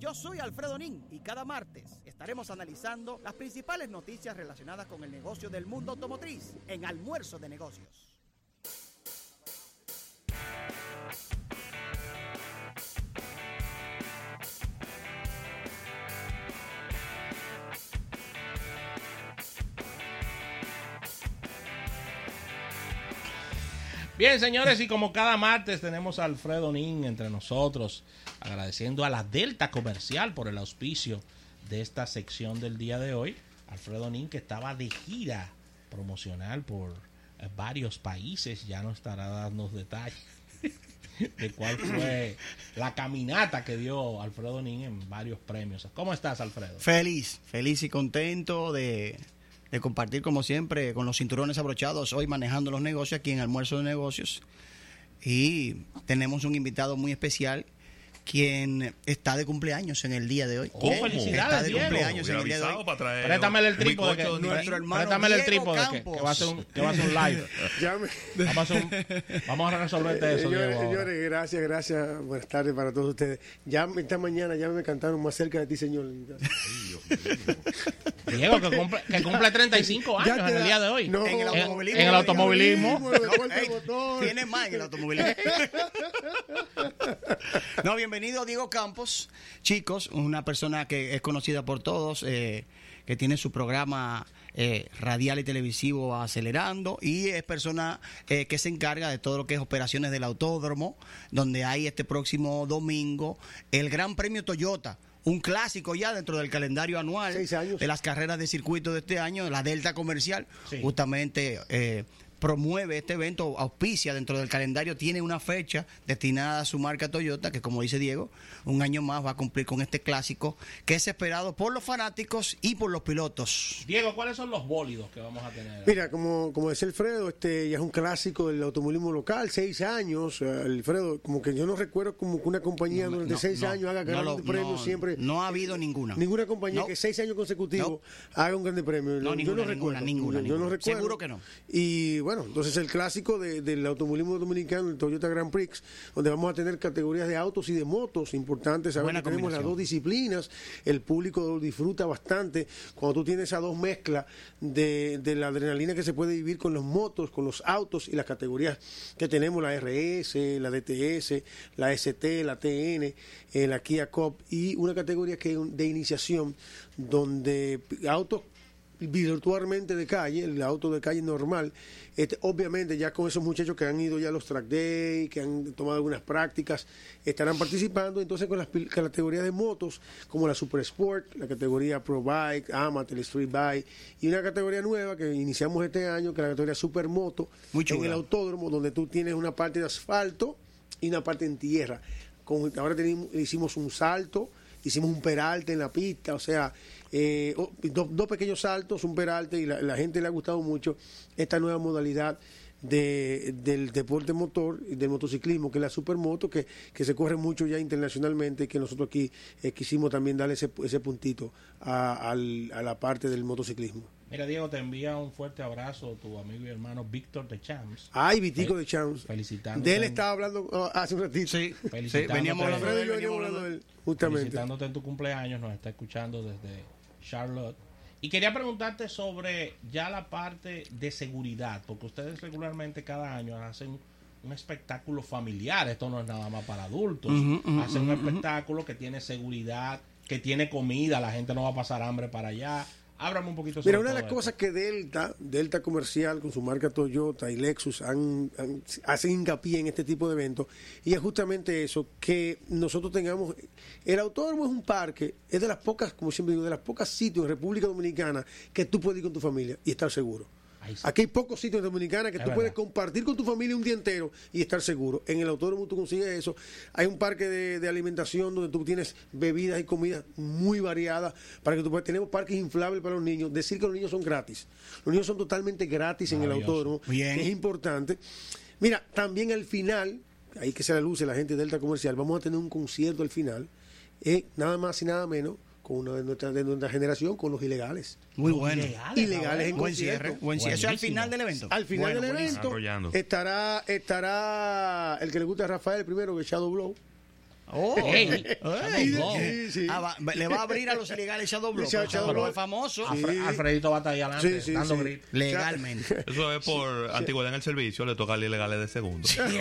Yo soy Alfredo Nin y cada martes estaremos analizando las principales noticias relacionadas con el negocio del mundo automotriz en Almuerzo de Negocios. Bien, señores, y como cada martes tenemos a Alfredo Nin entre nosotros, agradeciendo a la Delta Comercial por el auspicio de esta sección del día de hoy. Alfredo Nin, que estaba de gira promocional por eh, varios países, ya nos estará dando detalles de cuál fue la caminata que dio Alfredo Nin en varios premios. ¿Cómo estás, Alfredo? Feliz, feliz y contento de, de compartir como siempre con los cinturones abrochados hoy manejando los negocios aquí en Almuerzo de Negocios. Y tenemos un invitado muy especial quien está de cumpleaños en el día de hoy. Oh, felicidades, Está de Diego. cumpleaños en el día de hoy. avisado para traer Préstamele el trípode que, nuestro hermano el Diego trípode que, que va a ser un, que va a ser un live. Ya me- Vamos a, un- vamos a resolverte eso, señores, Diego. señores, gracias, gracias. Buenas tardes para todos ustedes. Ya esta mañana ya me cantaron más cerca de ti, señor. Diego, que cumple, que cumple 35 Ya años en el día de hoy. No. En el automovilismo. en el automovilismo. Tiene más en el automovilismo. no, bienvenido Diego Campos. Chicos, una persona que es conocida por todos, eh, que tiene su programa eh, radial y televisivo acelerando y es persona eh, que se encarga de todo lo que es operaciones del autódromo, donde hay este próximo domingo el Gran Premio Toyota. Un clásico ya dentro del calendario anual de las carreras de circuito de este año, la Delta Comercial, Sí. justamente eh, promueve este evento, auspicia dentro del calendario, tiene una fecha destinada a su marca Toyota, que como dice Diego, un año más va a cumplir con este clásico, que es esperado por los fanáticos y por los pilotos. Diego, ¿cuáles son los bólidos que vamos a tener? Mira, como, como decía Alfredo, este ya es un clásico del automovilismo local, seis años. eh, Alfredo, como que yo no recuerdo como que una compañía No, durante no, seis no, años haga grandes premios no, siempre. No ha habido ninguna. Ninguna compañía No. que seis años consecutivos haga un grande premio. No, yo ninguna, no recuerdo. ninguna, Yo- yo ninguna. no recuerdo. Seguro que no. Y bueno, entonces el clásico de- del automovilismo dominicano, el Toyota Grand Prix, donde vamos a tener categorías de autos y de motos importantes. Que tenemos las dos disciplinas, el público lo disfruta bastante. Cuando tú tienes esas dos mezclas de, de la adrenalina que se puede vivir con los motos, con los autos y las categorías que tenemos, la RS, la DTS, la ST, la TN, eh, la Kia Cup y una categoría que de iniciación donde autos virtualmente de calle, el auto de calle normal, este, obviamente ya con esos muchachos que han ido ya a los track day, que han tomado algunas prácticas, estarán participando entonces con las categorías de motos como la Super Sport, la categoría Pro Bike, Amateur, Street Bike y una categoría nueva que iniciamos este año que es la categoría Super Moto en el autódromo donde tú tienes una parte de asfalto y una parte en tierra. Con- ahora tenemos, hicimos un salto, hicimos un peralte en la pista, o sea, eh, oh, do- dos pequeños saltos, un peralte, y la, la gente le ha gustado mucho esta nueva modalidad de, del deporte motor y del motociclismo, que es la supermoto, que, que se corre mucho ya internacionalmente y que nosotros aquí eh, quisimos también darle ese, ese puntito a, al- a la parte del motociclismo. Mira, Diego, te envía un fuerte abrazo tu amigo y hermano Víctor de Champs. Ay, Vitico de Chance. felicitándote. De él estaba hablando oh, hace un ratito. Sí, Felicitándote. veníamos hablando de él, veníamos hablando de él, justamente. felicitándote en tu cumpleaños, nos está escuchando desde Charlotte. Y quería preguntarte sobre ya la parte de seguridad, porque ustedes regularmente cada año hacen un espectáculo familiar, esto no es nada más para adultos, hacen un espectáculo que tiene seguridad, que tiene comida, la gente no va a pasar hambre para allá. Ábrame un poquito sobre Mira, una de las cosas que Delta, Delta Comercial, con su marca Toyota y Lexus, han, han- hacen hincapié en este tipo de eventos, y es justamente eso, que nosotros tengamos... El autódromo es un parque, es de las pocas, como siempre digo, de las pocas sitios en República Dominicana que tú puedes ir con tu familia y estar seguro. Aquí hay pocos sitios en Dominicana que Es tú puedes compartir con tu familia un día entero y estar seguro. En el autódromo tú consigues eso. Hay un parque de, de alimentación donde tú tienes bebidas y comidas muy variadas para que tú puedas. Tenemos parques inflables para los niños. Decir que los niños son gratis. Los niños son totalmente gratis en el autódromo, Bien. que es importante. Mira, también al final, ahí que se la luce la gente de Delta Comercial, vamos a tener un concierto al final, eh, nada más y nada menos con una de nuestra, de nuestra generación, con los ilegales. Muy Los bueno. ilegales, Ilegales en Buen cierre. Buen cierre. Eso al final del evento. Al final Bueno, del buenísimo. evento estará, estará el que le gusta a Rafael primero, que es Shadow Blow. Oh. Sí, sí. Ah, va- le va a abrir a los ilegales Shadow Blow. Shadow Shadow Blow. Blow es famoso. Alfre- Alfredito va a estar ahí adelante Sí, sí, dando sí. grito. Legalmente. Eso es por antigüedad en el servicio, le toca al ilegales de segundo. Ahí,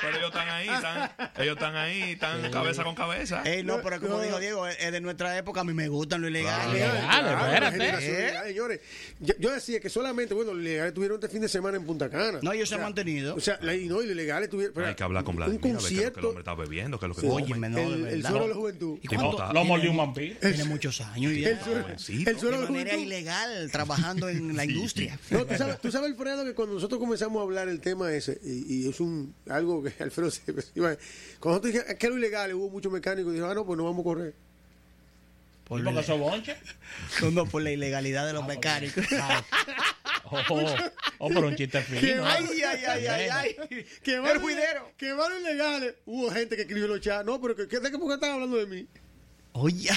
pero ellos están ahí, están, ellos están ahí, están cabeza con cabeza. Ey, no, pero como No. dijo Diego, es de nuestra época. A mí me gustan los ilegales. Claro, espérate. ¿Eh? señores. Yo, yo decía que solamente, bueno, los legales tuvieron este fin de semana en Punta Cana. No, ellos se han mantenido. O sea, la- y no, y los legales tuvieron. Hay que hablar con Vladimir, Un a que el hombre está bebiendo, qué es lo que Sí. Óyeme, no, el, el suelo de la juventud. ¿Y cuánto? Lo Tiene- mordió un vampiro. Tiene muchos años ya. El suelo, el suelo de manera juventud. ilegal, trabajando en la industria. No, tú sabes, tú sabes, Alfredo, que cuando nosotros comenzamos a hablar el tema ese, y, y es un algo que Alfredo se iba- Cuando nosotros dijimos que era ilegal, hubo muchos mecánicos y dijeron, ah, no, pues no vamos a correr. Por ¿Y porque la, eso bonche? no, no, por la ilegalidad de los mecánicos. Oh, oh, oh, por un chiste fino. ay, ay, ay, ay, ay. Que El van, juidero. que van ilegales. Hubo gente que escribió en los chats, no, pero que, que, ¿de qué por qué están hablando de mí? Oye,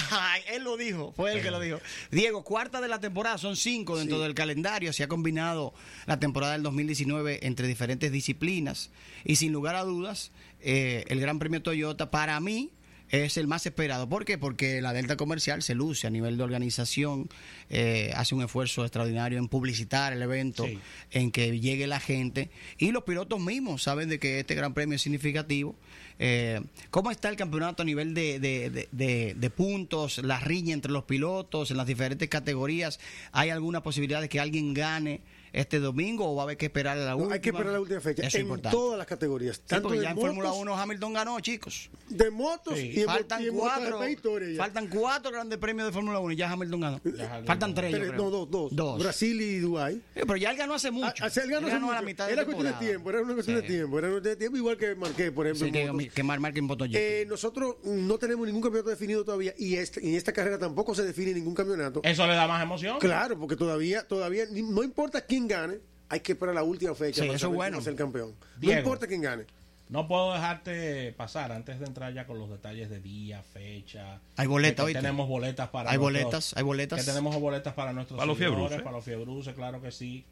él lo dijo, fue él que lo dijo. Diego, cuarta de la temporada, son cinco dentro Sí. del calendario. Se ha combinado la temporada del 2019 entre diferentes disciplinas. Y sin lugar a dudas, eh, el Gran Premio Toyota, para mí, es el más esperado. ¿Por qué? Porque la Delta Comercial se luce a nivel de organización, eh, hace un esfuerzo extraordinario en publicitar el evento, Sí. en que llegue la gente. Y los pilotos mismos saben de que este Gran Premio es significativo. Eh, ¿Cómo está el campeonato a nivel de, de- de- de- de puntos, la riña entre los pilotos en las diferentes categorías? ¿Hay alguna posibilidad de que alguien gane este domingo o va a haber que esperar a la No, última? hay que esperar la última fecha. Eso es en importante. todas las categorías. Sí, Tanto de ya en Fórmula 1 Hamilton ganó, chicos. de motos Sí. y en, Faltan y en cuatro, ya. faltan cuatro grandes premios de Fórmula 1 y ya Hamilton ganó. Hamilton Faltan tres, yo Tres, creo. no, dos, dos, Brasil y Dubái. Sí, pero ya él ganó hace mucho. Ah, ah, él ganó hace a la mucho. mitad de Era cuestión de tiempo, era una cuestión Sí. de tiempo, era una cuestión de tiempo, igual que Marqué, por ejemplo. Sí, en motos. que, que Mar Marque en MotoGP. Eh, nosotros no tenemos ningún campeonato definido todavía y este- en esta carrera tampoco se define ningún campeonato. Eso le da más emoción. Claro, porque todavía, todavía, no importa quién gane, hay que esperar la última fecha Sí, para eso saber es bueno. quién va a ser el campeón. Diego. No importa quién gane. No puedo dejarte pasar antes de entrar ya con los detalles de día, fecha. Hay boletas, ¿oíste? Tenemos boletas para Hay nuestros- boletas, hay boletas. Que tenemos boletas para nuestros Para los seguidores, fiebruces. para los fiebruces, claro que sí.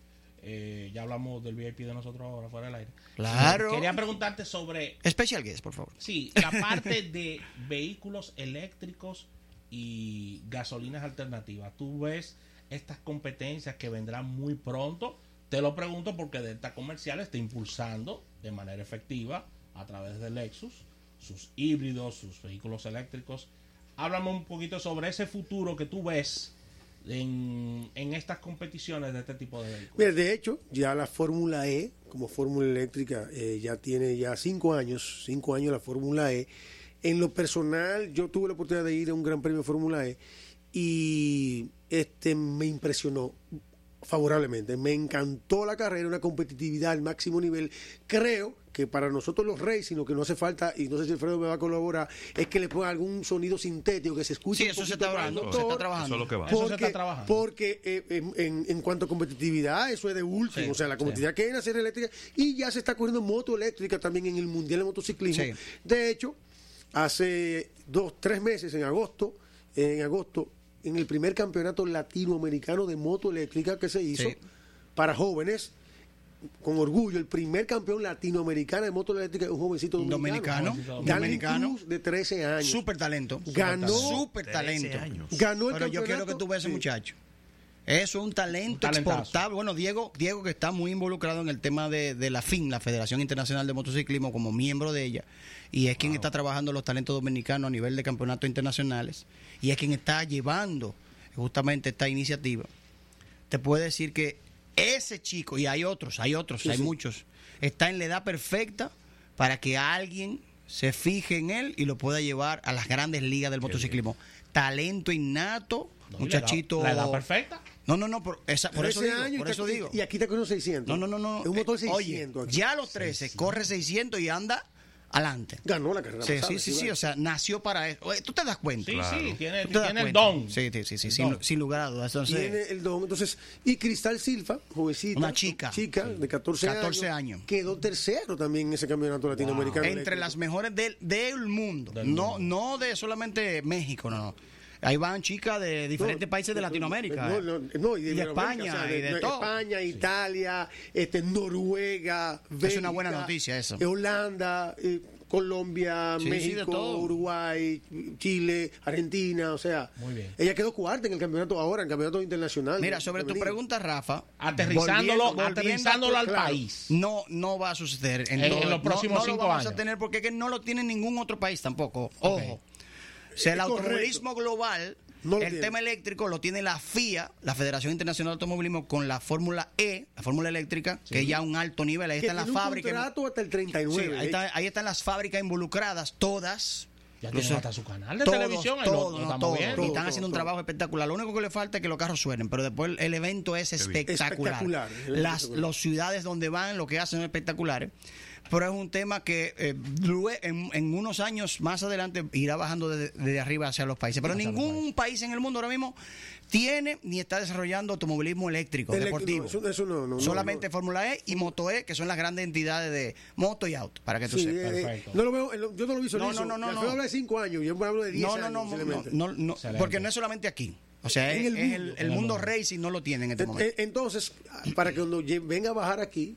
Eh, ya hablamos del VIP de nosotros ahora fuera del aire. Claro. Quería preguntarte sobre Special guest, por favor. Sí, la parte de vehículos eléctricos y gasolinas alternativas. ¿Tú ves estas competencias que vendrán muy pronto? Te lo pregunto porque Delta Comercial está impulsando de manera efectiva a través de Lexus sus híbridos, sus vehículos eléctricos. Háblame un poquito sobre ese futuro que tú ves en, en estas competiciones de este tipo de vehículos. De hecho, ya la Fórmula E, como Fórmula Eléctrica, eh, ya tiene ya cinco años, cinco años la Fórmula E. En lo personal, yo tuve la oportunidad de ir a un Gran Premio Fórmula E y este me impresionó favorablemente. Me encantó la carrera, una competitividad al máximo nivel. Creo que para nosotros los racing lo que no hace falta, y no sé si Alfredo me va a colaborar, es que le ponga algún sonido sintético que se escuche. Sí, eso se está hablando, se motor. está trabajando. Eso es lo que va. Eso se Porque, está trabajando. porque eh, en, en- en cuanto a competitividad, eso es de último. Sí, o sea, la sí. competitividad que hay en la serie eléctrica. Y ya se está corriendo moto eléctrica también en el Mundial de Motociclismo. Sí. De hecho, hace dos, tres meses, en agosto, en agosto, en el primer campeonato latinoamericano de moto eléctrica que se hizo Sí. para jóvenes, con orgullo, el primer campeón latinoamericano de moto eléctrica es un jovencito dominicano. Dominicano. Cruz, de 13 años. Súper talento. Ganó- Súper 13 talento. Ganó el Pero yo quiero que campeonato. tú veas ese Sí. muchacho. Eso es un talento Un exportable. Bueno, Diego, Diego que está muy involucrado en el tema de, de la FIN, la Federación Internacional de Motociclismo, como miembro de ella, y es quien está trabajando los talentos dominicanos a nivel de campeonatos internacionales, y es quien está llevando justamente esta iniciativa. Te puedo decir que ese chico, y hay otros, hay otros, Sí, hay sí. muchos, está en la edad perfecta para que alguien se fije en él y lo pueda llevar a las grandes ligas del motociclismo. Talento innato, muchachito. La edad, la edad perfecta. No, no, no, por, esa- por eso 13 digo. años por y eso está- digo. Y aquí está con unos 600. No, no, no, no. Es un motor Eh, 600. Oye, aquí. ya a los 13, corre 600 y anda adelante. Ganó la carrera. Sí, pasada, sí, sí, o sea, nació para eso. ¿Tú te das cuenta? Sí, Claro. sí, tiene, ¿Tú te el don. Sí, sí, sí, sí, sin, sin lugar a dudas. Entonces, Tiene el don. Entonces, y Cristal Silva, jovencita. Una chica. Chica de 14, 14 años, años. Quedó tercero también en ese campeonato latinoamericano. entre las mejores del, del mundo. Del no, mundo. no de solamente México, no, no. Ahí van chicas de diferentes No, países de no, Latinoamérica. No, eh. no, no, y de, Y España, y de todo. España, Italia, este, Noruega, Bélgica, una buena noticia eso. Holanda, eh, Colombia, Sí, México. Uruguay, Chile, Argentina, o sea, Muy bien. ella quedó cuarta en el campeonato ahora, en el campeonato internacional. Mira, sobre tu pregunta, Rafa. Aterrizándolo, volviendo- volviendo a- aterrizándolo al claro. país. No, no va a suceder. En- todo- en los no- próximos no, cinco lo vamos años. a tener porque es que no lo tiene ningún otro país tampoco. Ojo. O sea, el automovilismo global, No lo el tiene. tema eléctrico lo tiene la FIA, la Federación Internacional de Automovilismo, con la Fórmula E, la Fórmula Eléctrica, que es ya un alto nivel. Ahí que están las fábricas. contrato hasta el Sí, 39. ahí, está- ahí están las fábricas involucradas, todas. Ya tienen hasta su canal de todos, televisión. lo- todos, lo no, estamos todos. y están Todo, haciendo un todo. trabajo espectacular. Lo único que le falta es que los carros suenen, pero después el, el evento es espectacular. Espectacular, Las espectacular. los ciudades donde van, lo que hacen es espectaculares. Pero es un tema que eh, en, en unos años más adelante irá bajando de, de arriba hacia los países. Pero Hacia ningún país en el mundo ahora mismo tiene ni está desarrollando automovilismo eléctrico, Eléctrico, deportivo. eso- eso no, Solamente no. Fórmula E y Moto E, que son las grandes entidades de moto y auto, para que tú Sí, sepas. eh, no lo veo, eh, yo no lo visualizo. No, no, no, no, habla de 5 años, yo hablo de 10 No, años. no, no, no, porque no es solamente aquí. O sea, En es- el es el, mundo. el racing no lo tiene en este momento. Entonces, para que cuando venga a bajar aquí,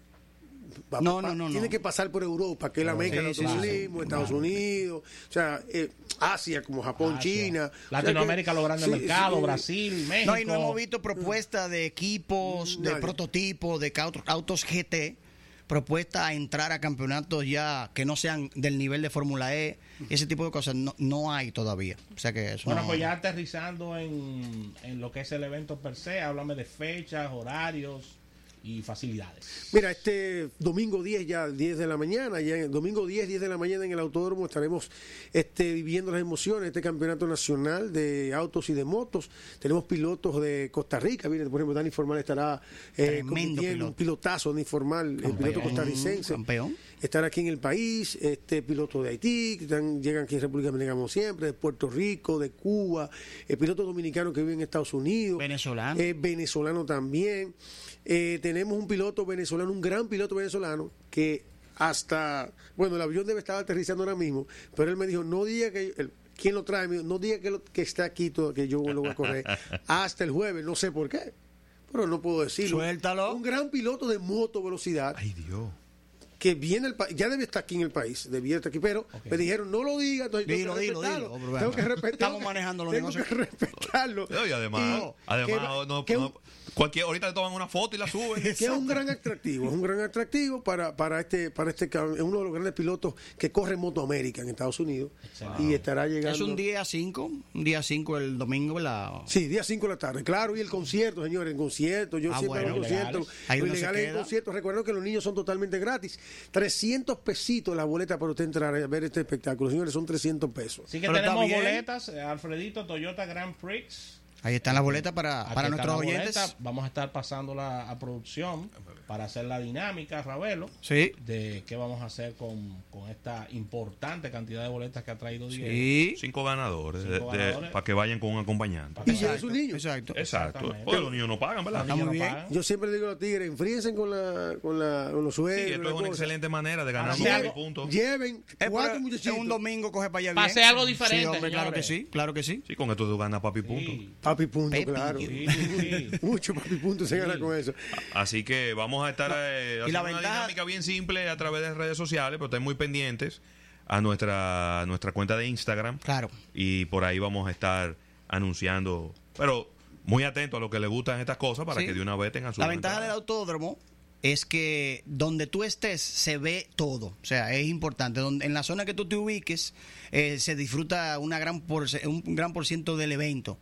No, va- no, no, tiene no. que pasar por Europa, que es la meca del sí, sí, automovilismo, sí. Estados Unidos, o sea, eh, Asia como Japón, Asia. China. O sea Latinoamérica, que- los grandes sí, mercados, sí, Brasil, México. No, y no hemos visto propuestas de equipos, de Nadie. prototipos, de autos GT, propuestas a entrar a campeonatos ya que no sean del nivel de Fórmula E, ese tipo de cosas no, no hay todavía. O sea que eso Bueno, no- pues ya aterrizando en, en lo que es el evento per se, háblame de fechas, horarios y facilidades. Mira, este domingo 10 ya, 10 de la mañana, ya en el domingo 10, 10 de la mañana en el autódromo estaremos este, viviendo las emociones de este campeonato nacional de autos y de motos. Tenemos pilotos de Costa Rica, mire, por ejemplo, Dani Formal estará eh, Tremendo compitiendo, piloto. un pilotazo Dani Formal, el piloto costarricense. campeón. Estar aquí en el país, este piloto de Haití, que están- llegan aquí en República Dominicana como siempre, de Puerto Rico, de Cuba, el piloto dominicano que vive en Estados Unidos. Venezolano. Eh, venezolano también. Eh, tenemos un piloto venezolano, un gran piloto venezolano, que hasta, bueno, el avión debe estar aterrizando ahora mismo, pero él me dijo, no diga que, ¿quién lo trae? No diga que, lo- que está aquí, todo, que yo lo voy a correr hasta el jueves, no sé por qué, pero no puedo decirlo. Suéltalo. Un gran piloto de moto velocidad Ay, Dios. Que viene el ya debe estar aquí en el país, debía estar aquí, pero me dijeron no lo diga, entonces Dilo, tengo que dilo, respetarlo. dilo. Tengo que respetar. Estamos manejando los tengo negocios. que respetarlo. Y además, Y además que- no, que no- un- cualquier, ahorita le toman una foto y la suben. que es un gran atractivo, es un gran atractivo para, para este para este es uno de los grandes pilotos que corre Moto América en Estados Unidos y estará llegando Es un día 5, un día 5 el domingo, ¿verdad? Sí, día 5 de la tarde, claro, y el concierto, señores, el concierto, yo Ah, siempre hago bueno, conciertos, ilegales. Ahí los uno se ilegales en queda. conciertos, recuerden que los niños son totalmente gratis, 300 pesitos la boleta para usted entrar a ver este espectáculo, señores, son 300 pesos. Así que Pero tenemos boletas, eh, Alfredito Toyota Grand Prix. Ahí están las boletas para, Aquí para nuestros oyentes. boleta. Vamos a estar pasándola a producción para hacer la dinámica, Ravelo, Sí. de qué vamos a hacer con, con esta importante cantidad de boletas que ha traído Diego. Sí. Cinco ganadores, Cinco para que vayan con un acompañante. Para que Y lleve vayan. sus niños. Exacto. Exacto. Porque los niños no pagan, ¿verdad? Los niños muy no bien. pagan. Yo siempre digo a los tigres, enfríense con la con la con los Sí, suegros. esto es una cosa. excelente manera de ganar muchos algo- puntos. Lleven Eh, cuatro es muchachitos. un domingo coge para allá bien. Pase algo diferente, Sí, hombre, claro que sí, claro que sí. Sí, con esto tú ganas papi puntos. Sí, Papi punto, Pepi. claro. sí, sí, sí. Mucho papi punto se gana con eso. Así que vamos a estar eh, haciendo la una dinámica bien simple a través de redes sociales, pero estén muy pendientes a nuestra, nuestra cuenta de Instagram. Claro. Y por ahí vamos a estar anunciando, pero muy atentos a lo que les gustan estas cosas para Sí. que de una vez tengan su La ventaja del autódromo es que donde tú estés se ve todo. O sea, es importante. Donde, en la zona que tú te ubiques eh, se disfruta una gran porce- un gran por ciento del evento.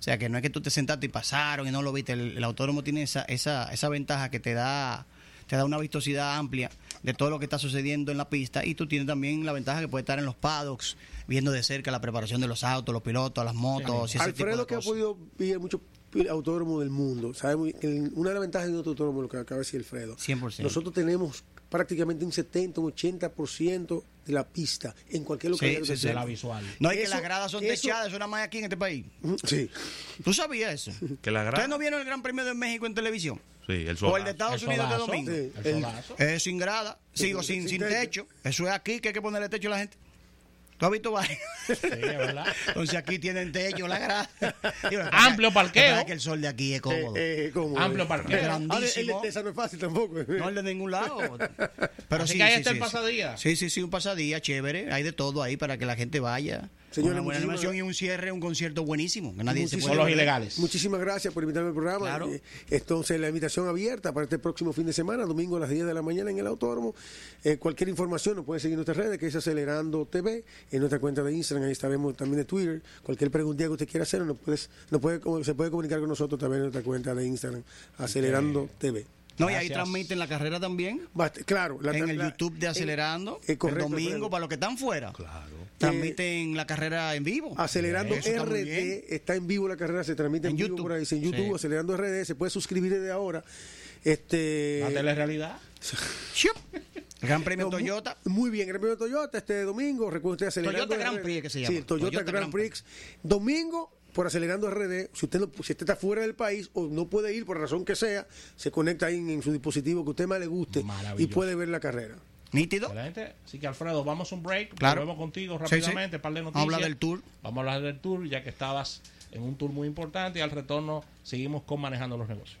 O sea, que no es que tú te sentaste y pasaron y no lo viste. El, el autódromo tiene esa, esa, esa ventaja que te da te da una vistosidad amplia de todo lo que está sucediendo en la pista y tú tienes también la ventaja que puedes estar en los paddocks viendo de cerca la preparación de los autos, los pilotos, las motos y ese tipo Alfredo de que ha podido ir a muchos autódromos del mundo, sabe una de las ventajas de nuestro autódromo, lo que acaba de decir Alfredo, 100%. nosotros tenemos prácticamente un 70, un 80% de la pista en cualquier Sí, localidad. sí, que sí. la visual. No, hay que las gradas son eso- techadas, eso nada más aquí en este país. Sí. ¿Tú sabías eso? Que la gra- ¿Ustedes no vieron el Gran Premio de México en televisión? Sí, el ¿O el solazo. de Estados El Unidos de solazo, domingo? Sí. el El- solazo. Es sin grada, sigo Sin- sin, sin sin techo. techo. Eso es aquí que hay que ponerle techo a la gente. ¿Tú has visto varios? Sí, es verdad. Entonces aquí tienen techo, la grada. Amplio parqueo. que el sol de aquí es cómodo. Eh, eh, ¿cómo? Amplio parqueo. ah, el- Grandísimo. el- esa no es fácil tampoco. No es de ningún lado. Pero Así sí, que ahí sí, está sí, el pasadía. Sí, sí, sí, un pasadía chévere. Hay de todo ahí para que la gente vaya. Señores, una buena animación y un cierre, un concierto buenísimo. Que nadie se puede los ilegales. Muchísimas gracias por invitarme al programa. Claro. Eh, Entonces, la invitación abierta para este próximo fin de semana, domingo a las 10 de la mañana en el Autódromo. Eh, cualquier información nos puede seguir en nuestras redes, que es Acelerando TV, en nuestra cuenta de Instagram, ahí estaremos también de Twitter. Cualquier preguntilla que usted quiera hacer, nos puedes, nos puede, se puede comunicar con nosotros también en nuestra cuenta de Instagram, Acelerando TV. No, y ahí transmiten la carrera también. Bast- claro, la- en el la- YouTube de Acelerando. eh, correcto, el domingo, para los que están fuera. Claro. Transmiten la carrera en vivo. Acelerando está. RD, está en vivo la carrera, se transmite en, En vivo YouTube. por ahí, sí, en YouTube, Sí. Acelerando RD, se puede suscribir desde ahora. Este, La telerrealidad. Shup. Gran premio No, Toyota. Muy bien, Gran Premio Toyota este domingo. Recuerden ustedes acelerando. Toyota Grand RD. Prix, que se Sí, llama. el Toyota, Toyota Grand Grand Prix. Domingo por acelerando RD. Si usted, no, si usted está fuera del país o no puede ir por razón que sea, se conecta ahí en, en su dispositivo que a usted más le guste y puede ver la carrera. Nítido. Excelente. Así que Alfredo, vamos a un break. Claro. Volvemos contigo Sí, sí. rápidamente. Par de Vamos noticias. a hablar del tour. Vamos a hablar del tour, ya que estabas en un tour muy importante y al retorno seguimos con manejando los negocios.